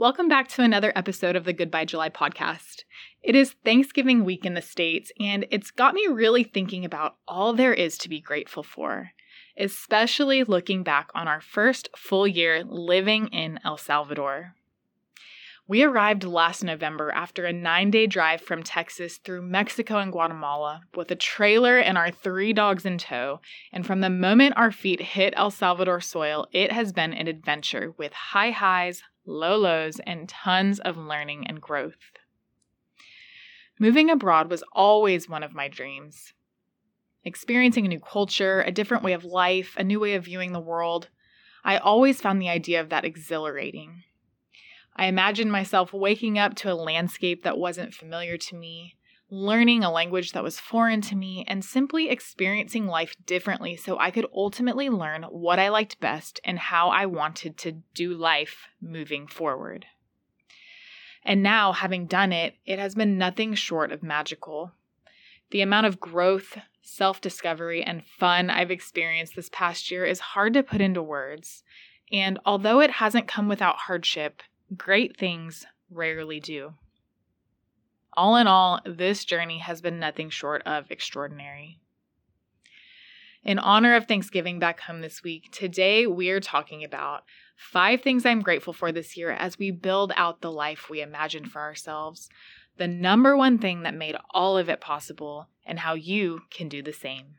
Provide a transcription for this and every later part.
Welcome back to another episode of the Goodbye July podcast. It is Thanksgiving week in the States, and it's got me really thinking about all there is to be grateful for, especially looking back on our first full year living in El Salvador. We arrived last November after a nine day drive from Texas through Mexico and Guatemala with a trailer and our three dogs in tow. And from the moment our feet hit El Salvador soil, it has been an adventure with high highs, low lows, and tons of learning and growth. Moving abroad was always one of my dreams. Experiencing a new culture, a different way of life, a new way of viewing the world, I always found the idea of that exhilarating. I imagined myself waking up to a landscape that wasn't familiar to me, learning a language that was foreign to me, and simply experiencing life differently so I could ultimately learn what I liked best and how I wanted to do life moving forward. And now, having done it, it has been nothing short of magical. The amount of growth, self discovery, and fun I've experienced this past year is hard to put into words. And although it hasn't come without hardship, great things rarely do. All in all, this journey has been nothing short of extraordinary. In honor of Thanksgiving back home this week, today we are talking about five things I'm grateful for this year as we build out the life we imagined for ourselves, the number one thing that made all of it possible, and how you can do the same.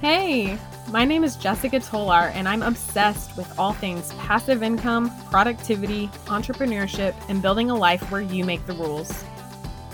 Hey, my name is Jessica Tolar, and I'm obsessed with all things passive income, productivity, entrepreneurship, and building a life where you make the rules.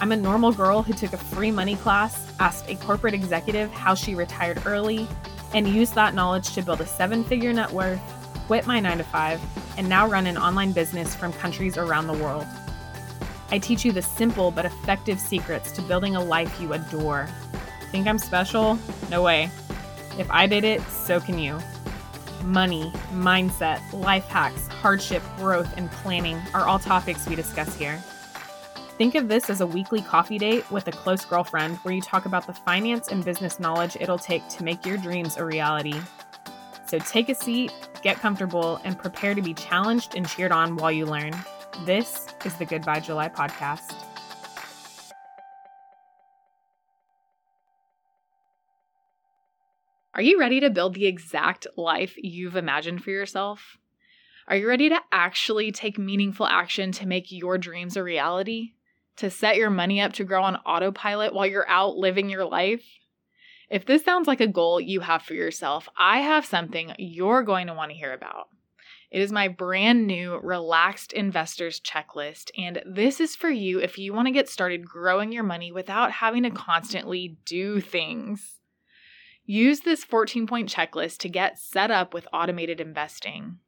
I'm a normal girl who took a free money class, asked a corporate executive how she retired early, and used that knowledge to build a seven figure net worth, quit my nine to five, and now run an online business from countries around the world. I teach you the simple but effective secrets to building a life you adore. Think I'm special? No way. If I did it, so can you. Money, mindset, life hacks, hardship, growth, and planning are all topics we discuss here. Think of this as a weekly coffee date with a close girlfriend where you talk about the finance and business knowledge it'll take to make your dreams a reality. So take a seat, get comfortable, and prepare to be challenged and cheered on while you learn. This is the Goodbye July podcast. Are you ready to build the exact life you've imagined for yourself? Are you ready to actually take meaningful action to make your dreams a reality? To set your money up to grow on autopilot while you're out living your life? If this sounds like a goal you have for yourself, I have something you're going to want to hear about. It is my brand new Relaxed Investors Checklist, and this is for you if you want to get started growing your money without having to constantly do things. Use this 14 point checklist to get set up with automated investing.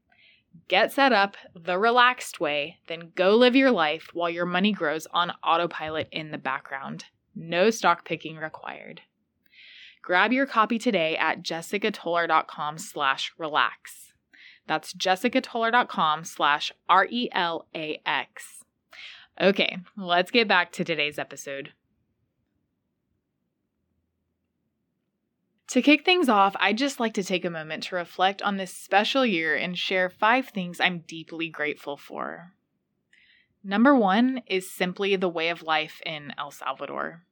Get set up the relaxed way, then go live your life while your money grows on autopilot in the background. No stock picking required. Grab your copy today at jessicatolar.com slash relax. That's jessicatolar.com slash R-E-L-A-X. Okay, let's get back to today's episode. To kick things off, I'd just like to take a moment to reflect on this special year and share five things I'm deeply grateful for. Number one is simply the way of life in El Salvador.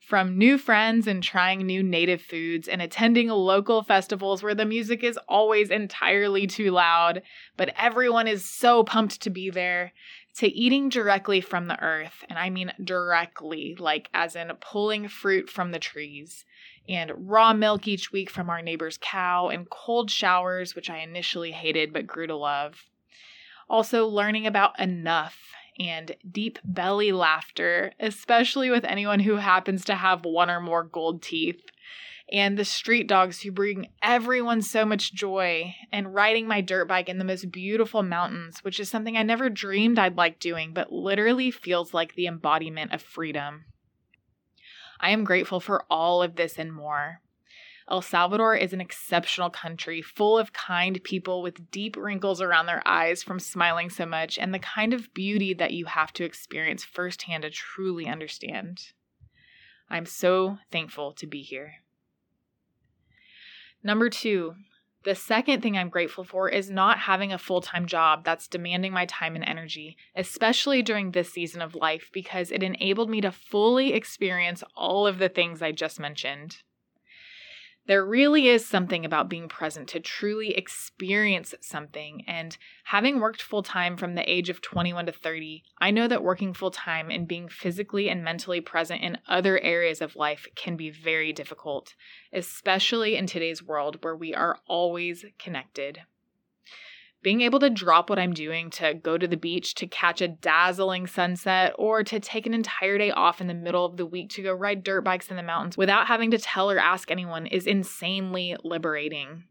From new friends and trying new native foods and attending local festivals where the music is always entirely too loud, but everyone is so pumped to be there, to eating directly from the earth, and I mean directly, like as in pulling fruit from the trees, and raw milk each week from our neighbor's cow, and cold showers, which I initially hated but grew to love. Also, learning about enough and deep belly laughter, especially with anyone who happens to have one or more gold teeth. And the street dogs who bring everyone so much joy, and riding my dirt bike in the most beautiful mountains, which is something I never dreamed I'd like doing, but literally feels like the embodiment of freedom. I am grateful for all of this and more. El Salvador is an exceptional country full of kind people with deep wrinkles around their eyes from smiling so much and the kind of beauty that you have to experience firsthand to truly understand. I'm so thankful to be here. Number two, The second thing I'm grateful for is not having a full time job that's demanding my time and energy, especially during this season of life, because it enabled me to fully experience all of the things I just mentioned. There really is something about being present to truly experience something. And having worked full time from the age of 21 to 30, I know that working full time and being physically and mentally present in other areas of life can be very difficult, especially in today's world where we are always connected being able to drop what I'm doing to go to the beach to catch a dazzling sunset or to take an entire day off in the middle of the week to go ride dirt bikes in the mountains without having to tell or ask anyone is insanely liberating.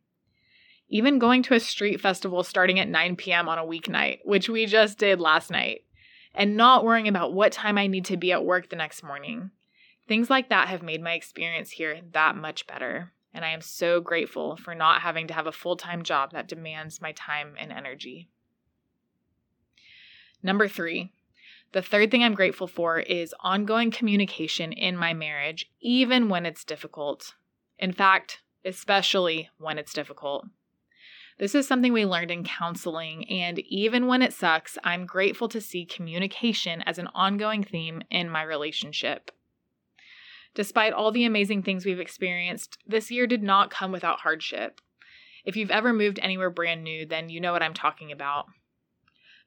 Even going to a street festival starting at 9 p.m. on a weeknight, which we just did last night, and not worrying about what time I need to be at work the next morning. Things like that have made my experience here that much better and I am so grateful for not having to have a full time job that demands my time and energy. Number three, the third thing I'm grateful for is ongoing communication in my marriage, even when it's difficult. In fact, especially when it's difficult. This is something we learned in counseling, and even when it sucks, I'm grateful to see communication as an ongoing theme in my relationship. Despite all the amazing things we've experienced, this year did not come without hardship. If you've ever moved anywhere brand new, then you know what I'm talking about.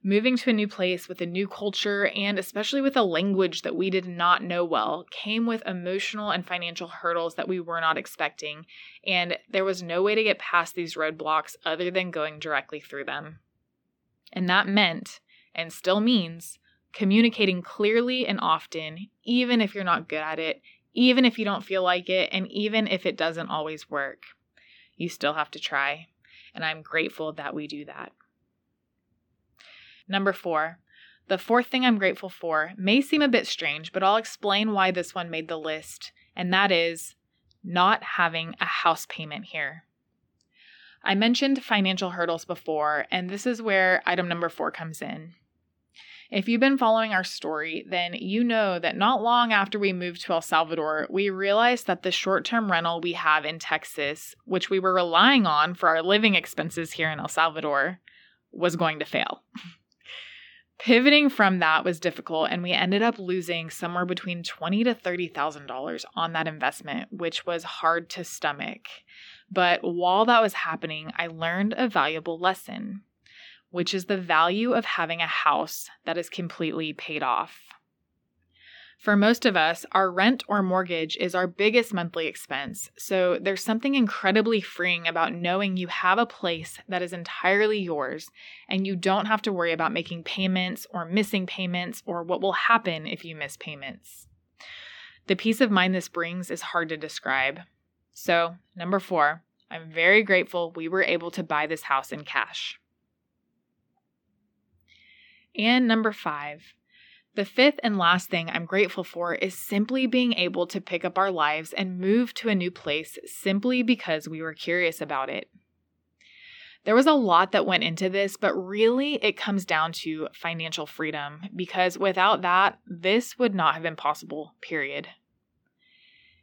Moving to a new place with a new culture and especially with a language that we did not know well came with emotional and financial hurdles that we were not expecting, and there was no way to get past these roadblocks other than going directly through them. And that meant, and still means, communicating clearly and often, even if you're not good at it, even if you don't feel like it, and even if it doesn't always work. You still have to try, and I'm grateful that we do that. Number four, the fourth thing I'm grateful for may seem a bit strange, but I'll explain why this one made the list, and that is not having a house payment here. I mentioned financial hurdles before, and this is where item number four comes in. If you've been following our story, then you know that not long after we moved to El Salvador, we realized that the short term rental we have in Texas, which we were relying on for our living expenses here in El Salvador, was going to fail. Pivoting from that was difficult, and we ended up losing somewhere between twenty to thirty thousand dollars on that investment, which was hard to stomach. But while that was happening, I learned a valuable lesson which is the value of having a house that is completely paid off. For most of us, our rent or mortgage is our biggest monthly expense, so there's something incredibly freeing about knowing you have a place that is entirely yours and you don't have to worry about making payments or missing payments or what will happen if you miss payments. The peace of mind this brings is hard to describe. So, number four, I'm very grateful we were able to buy this house in cash. And number five, the fifth and last thing I'm grateful for is simply being able to pick up our lives and move to a new place simply because we were curious about it. There was a lot that went into this, but really it comes down to financial freedom because without that, this would not have been possible, period.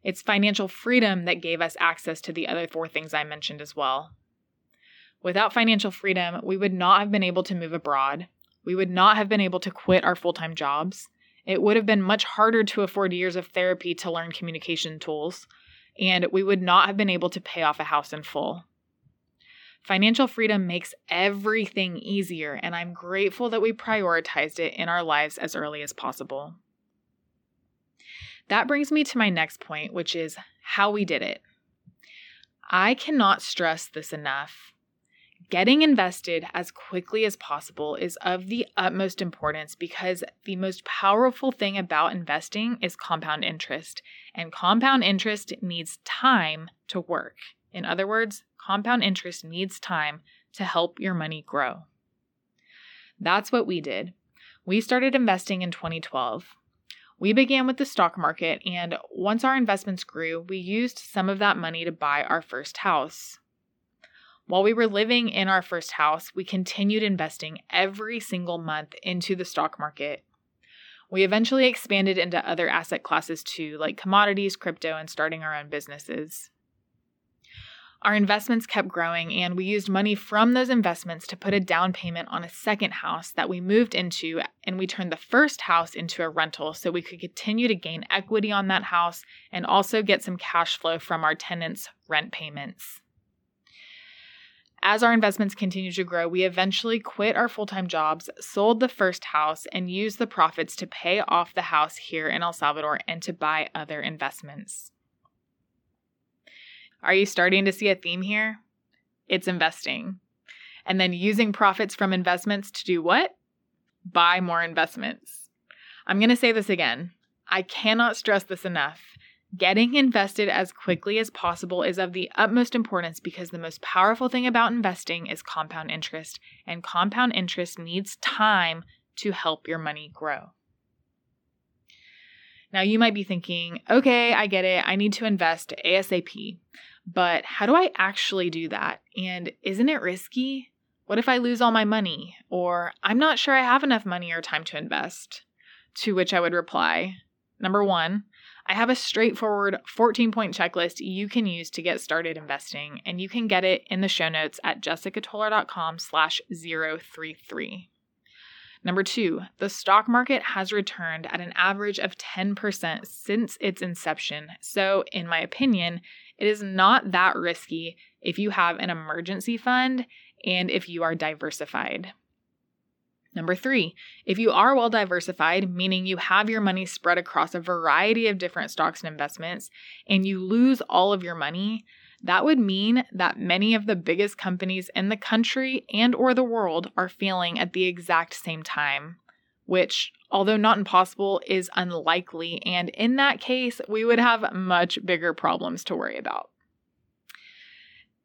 It's financial freedom that gave us access to the other four things I mentioned as well. Without financial freedom, we would not have been able to move abroad, we would not have been able to quit our full time jobs. It would have been much harder to afford years of therapy to learn communication tools, and we would not have been able to pay off a house in full. Financial freedom makes everything easier, and I'm grateful that we prioritized it in our lives as early as possible. That brings me to my next point, which is how we did it. I cannot stress this enough. Getting invested as quickly as possible is of the utmost importance because the most powerful thing about investing is compound interest, and compound interest needs time to work. In other words, compound interest needs time to help your money grow. That's what we did. We started investing in 2012. We began with the stock market, and once our investments grew, we used some of that money to buy our first house. While we were living in our first house, we continued investing every single month into the stock market. We eventually expanded into other asset classes too, like commodities, crypto, and starting our own businesses. Our investments kept growing, and we used money from those investments to put a down payment on a second house that we moved into, and we turned the first house into a rental so we could continue to gain equity on that house and also get some cash flow from our tenants' rent payments. As our investments continued to grow, we eventually quit our full time jobs, sold the first house, and used the profits to pay off the house here in El Salvador and to buy other investments. Are you starting to see a theme here? It's investing. And then using profits from investments to do what? Buy more investments. I'm going to say this again. I cannot stress this enough. Getting invested as quickly as possible is of the utmost importance because the most powerful thing about investing is compound interest, and compound interest needs time to help your money grow. Now, you might be thinking, okay, I get it. I need to invest ASAP. But how do I actually do that? And isn't it risky? What if I lose all my money? Or I'm not sure I have enough money or time to invest? To which I would reply Number one, I have a straightforward 14 point checklist you can use to get started investing, and you can get it in the show notes at jessicatolar.com slash 033. Number two, the stock market has returned at an average of 10% since its inception. So, in my opinion, it is not that risky if you have an emergency fund and if you are diversified. Number three, if you are well diversified, meaning you have your money spread across a variety of different stocks and investments, and you lose all of your money, that would mean that many of the biggest companies in the country and or the world are failing at the exact same time, which although not impossible is unlikely and in that case we would have much bigger problems to worry about.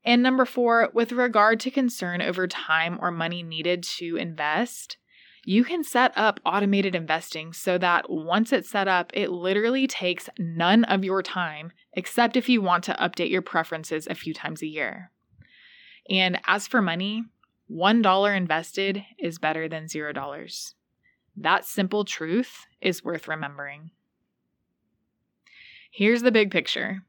And number 4, with regard to concern over time or money needed to invest, you can set up automated investing so that once it's set up, it literally takes none of your time, except if you want to update your preferences a few times a year. And as for money, $1 invested is better than $0. That simple truth is worth remembering. Here's the big picture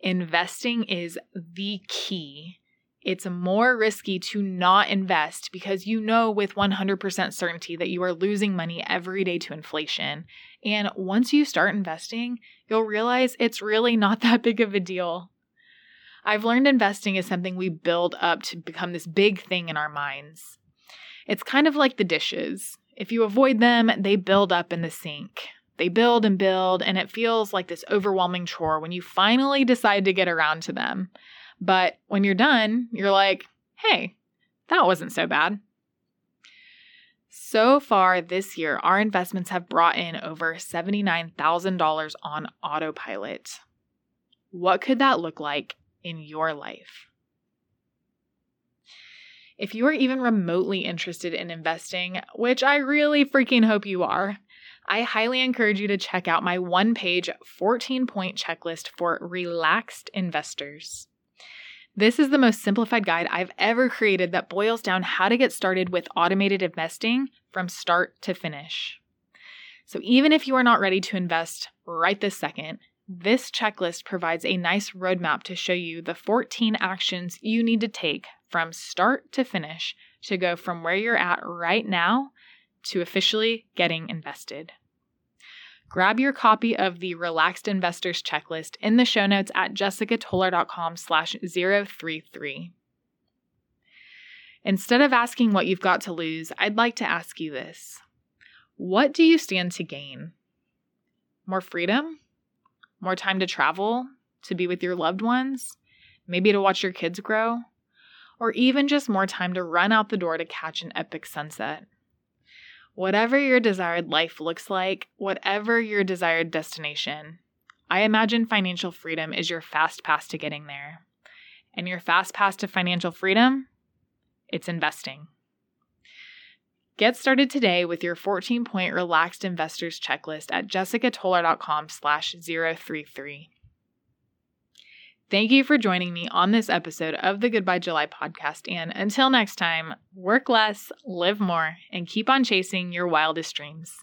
investing is the key it's more risky to not invest because you know with 100% certainty that you are losing money every day to inflation. And once you start investing, you'll realize it's really not that big of a deal. I've learned investing is something we build up to become this big thing in our minds. It's kind of like the dishes. If you avoid them, they build up in the sink. They build and build, and it feels like this overwhelming chore when you finally decide to get around to them. But when you're done, you're like, hey, that wasn't so bad. So far this year, our investments have brought in over $79,000 on autopilot. What could that look like in your life? If you are even remotely interested in investing, which I really freaking hope you are, I highly encourage you to check out my one page 14 point checklist for relaxed investors. This is the most simplified guide I've ever created that boils down how to get started with automated investing from start to finish. So, even if you are not ready to invest right this second, this checklist provides a nice roadmap to show you the 14 actions you need to take from start to finish to go from where you're at right now to officially getting invested. Grab your copy of the Relaxed Investors Checklist in the show notes at jessicatolar.com slash 033. Instead of asking what you've got to lose, I'd like to ask you this. What do you stand to gain? More freedom? More time to travel? To be with your loved ones? Maybe to watch your kids grow? Or even just more time to run out the door to catch an epic sunset? Whatever your desired life looks like, whatever your desired destination, I imagine financial freedom is your fast pass to getting there. And your fast pass to financial freedom? It's investing. Get started today with your 14-point relaxed investors checklist at jessicatolar.com slash 033. Thank you for joining me on this episode of the Goodbye July podcast. And until next time, work less, live more, and keep on chasing your wildest dreams.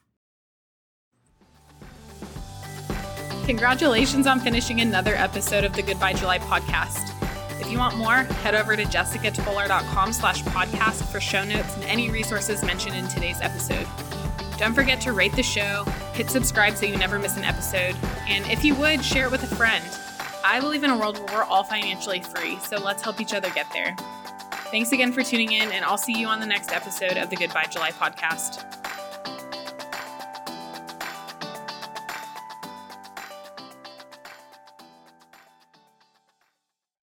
Congratulations on finishing another episode of the Goodbye July podcast. If you want more, head over to jessicatolar.com slash podcast for show notes and any resources mentioned in today's episode. Don't forget to rate the show, hit subscribe so you never miss an episode, and if you would, share it with a friend. I believe in a world where we're all financially free, so let's help each other get there. Thanks again for tuning in, and I'll see you on the next episode of the Goodbye July podcast.